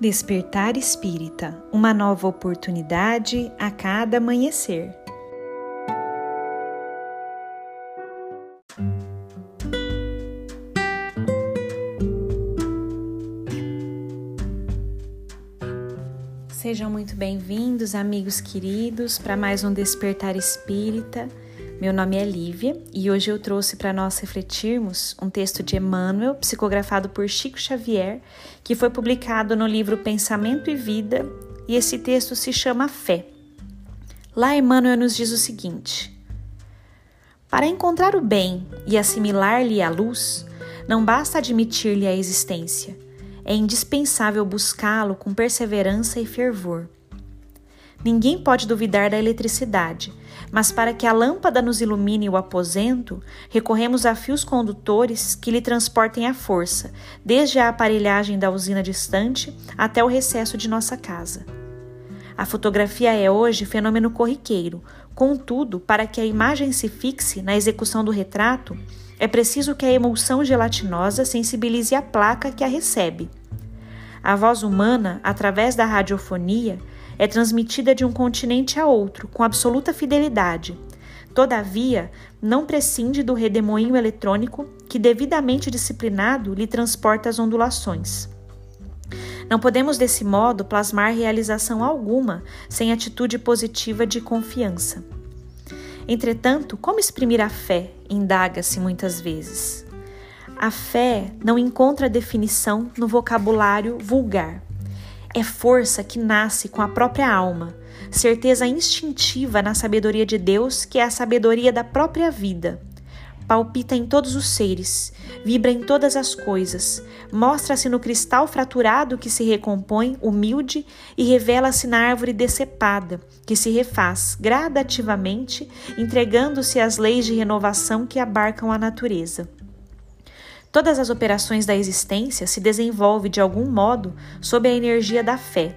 Despertar Espírita Uma nova oportunidade a cada amanhecer. Sejam muito bem-vindos, amigos queridos, para mais um Despertar Espírita. Meu nome é Lívia e hoje eu trouxe para nós refletirmos um texto de Emmanuel, psicografado por Chico Xavier, que foi publicado no livro Pensamento e Vida, e esse texto se chama Fé. Lá Emmanuel nos diz o seguinte: Para encontrar o bem e assimilar-lhe a luz, não basta admitir-lhe a existência, é indispensável buscá-lo com perseverança e fervor. Ninguém pode duvidar da eletricidade, mas para que a lâmpada nos ilumine o aposento, recorremos a fios condutores que lhe transportem a força, desde a aparelhagem da usina distante até o recesso de nossa casa. A fotografia é hoje fenômeno corriqueiro, contudo, para que a imagem se fixe na execução do retrato, é preciso que a emulsão gelatinosa sensibilize a placa que a recebe. A voz humana, através da radiofonia, é transmitida de um continente a outro com absoluta fidelidade. Todavia, não prescinde do redemoinho eletrônico que, devidamente disciplinado, lhe transporta as ondulações. Não podemos, desse modo, plasmar realização alguma sem atitude positiva de confiança. Entretanto, como exprimir a fé? indaga-se muitas vezes. A fé não encontra definição no vocabulário vulgar é força que nasce com a própria alma, certeza instintiva na sabedoria de Deus, que é a sabedoria da própria vida. Palpita em todos os seres, vibra em todas as coisas, mostra-se no cristal fraturado que se recompõe, humilde, e revela-se na árvore decepada, que se refaz gradativamente, entregando-se às leis de renovação que abarcam a natureza. Todas as operações da existência se desenvolvem de algum modo sob a energia da fé.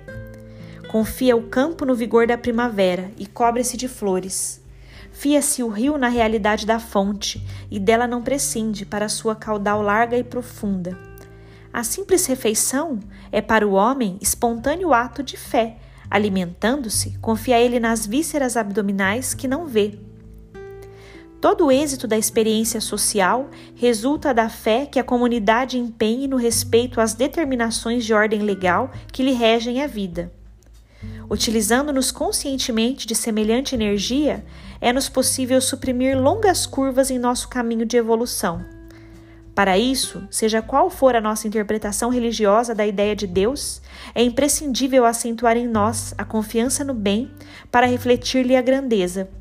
Confia o campo no vigor da primavera e cobre-se de flores. Fia-se o rio na realidade da fonte e dela não prescinde para sua caudal larga e profunda. A simples refeição é para o homem espontâneo ato de fé. Alimentando-se, confia ele nas vísceras abdominais que não vê Todo o êxito da experiência social resulta da fé que a comunidade empenhe no respeito às determinações de ordem legal que lhe regem a vida. Utilizando-nos conscientemente de semelhante energia, é-nos possível suprimir longas curvas em nosso caminho de evolução. Para isso, seja qual for a nossa interpretação religiosa da ideia de Deus, é imprescindível acentuar em nós a confiança no bem para refletir-lhe a grandeza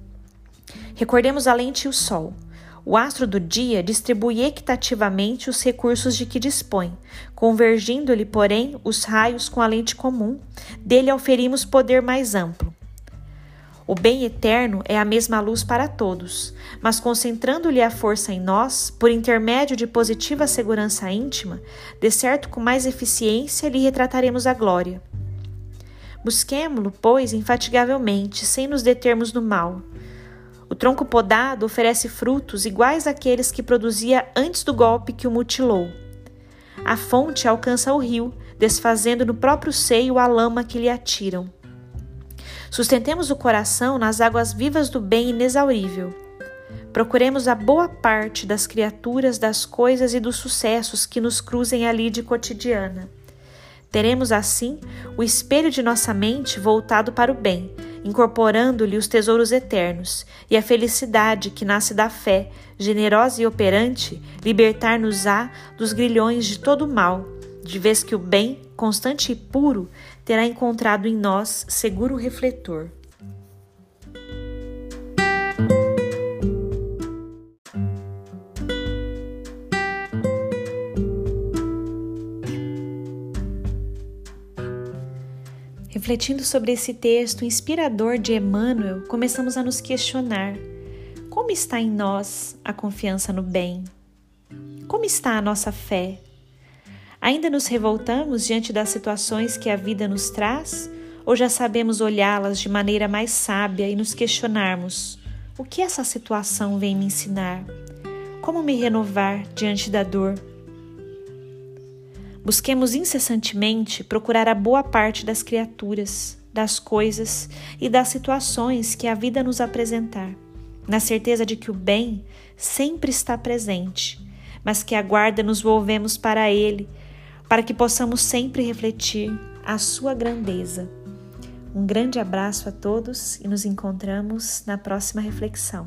Recordemos a lente e o Sol. O astro do dia distribui equitativamente os recursos de que dispõe, convergindo-lhe, porém, os raios com a lente comum, dele auferimos poder mais amplo. O bem eterno é a mesma luz para todos, mas concentrando-lhe a força em nós, por intermédio de positiva segurança íntima, de certo com mais eficiência lhe retrataremos a glória. Busquemo-lo, pois, infatigavelmente, sem nos determos no mal, o tronco podado oferece frutos iguais àqueles que produzia antes do golpe que o mutilou. A fonte alcança o rio, desfazendo no próprio seio a lama que lhe atiram. Sustentemos o coração nas águas vivas do bem inexaurível. Procuremos a boa parte das criaturas, das coisas e dos sucessos que nos cruzem ali de cotidiana. Teremos assim o espelho de nossa mente voltado para o bem incorporando-lhe os tesouros eternos, e a felicidade que nasce da fé, generosa e operante, libertar-nos-á dos grilhões de todo o mal, de vez que o bem, constante e puro, terá encontrado em nós seguro refletor. Refletindo sobre esse texto inspirador de Emmanuel, começamos a nos questionar: como está em nós a confiança no bem? Como está a nossa fé? Ainda nos revoltamos diante das situações que a vida nos traz? Ou já sabemos olhá-las de maneira mais sábia e nos questionarmos: o que essa situação vem me ensinar? Como me renovar diante da dor? Busquemos incessantemente procurar a boa parte das criaturas, das coisas e das situações que a vida nos apresentar, na certeza de que o bem sempre está presente, mas que aguarda nos volvemos para ele, para que possamos sempre refletir a sua grandeza. Um grande abraço a todos e nos encontramos na próxima reflexão.